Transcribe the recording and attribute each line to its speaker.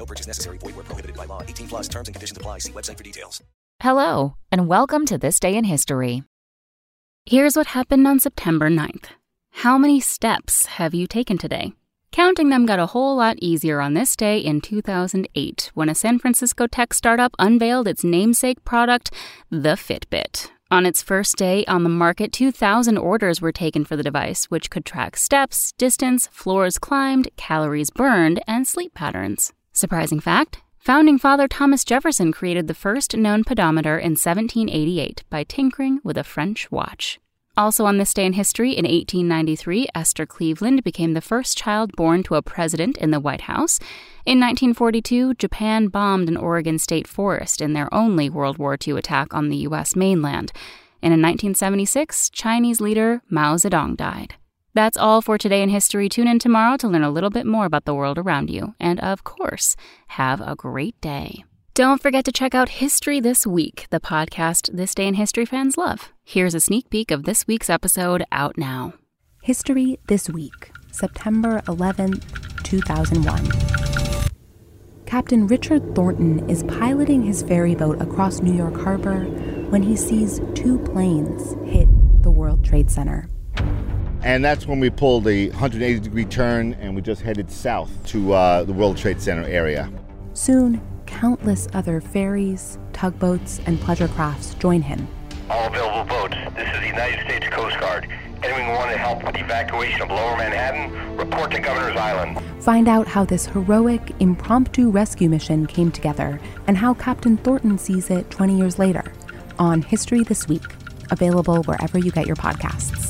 Speaker 1: No purchase necessary. Void where prohibited by law. 18 plus terms and conditions apply. See website for details.
Speaker 2: Hello, and welcome to This Day in History. Here's what happened on September 9th. How many steps have you taken today? Counting them got a whole lot easier on this day in 2008 when a San Francisco tech startup unveiled its namesake product, the Fitbit. On its first day on the market, 2,000 orders were taken for the device, which could track steps, distance, floors climbed, calories burned, and sleep patterns. Surprising fact Founding father Thomas Jefferson created the first known pedometer in 1788 by tinkering with a French watch. Also on this day in history, in 1893, Esther Cleveland became the first child born to a president in the White House. In 1942, Japan bombed an Oregon state forest in their only World War II attack on the U.S. mainland. And in 1976, Chinese leader Mao Zedong died. That's all for today in history. Tune in tomorrow to learn a little bit more about the world around you. And of course, have a great day. Don't forget to check out History This Week, the podcast This Day in History fans love. Here's a sneak peek of this week's episode out now.
Speaker 3: History This Week, September 11th, 2001. Captain Richard Thornton is piloting his ferry boat across New York Harbor when he sees two planes hit the World Trade Center.
Speaker 4: And that's when we pulled the 180 degree turn and we just headed south to uh, the World Trade Center area.
Speaker 3: Soon, countless other ferries, tugboats, and pleasure crafts join him.
Speaker 5: All available boats. This is the United States Coast Guard. Anyone want to help with the evacuation of Lower Manhattan? Report to Governor's Island.
Speaker 3: Find out how this heroic, impromptu rescue mission came together and how Captain Thornton sees it 20 years later on History This Week, available wherever you get your podcasts.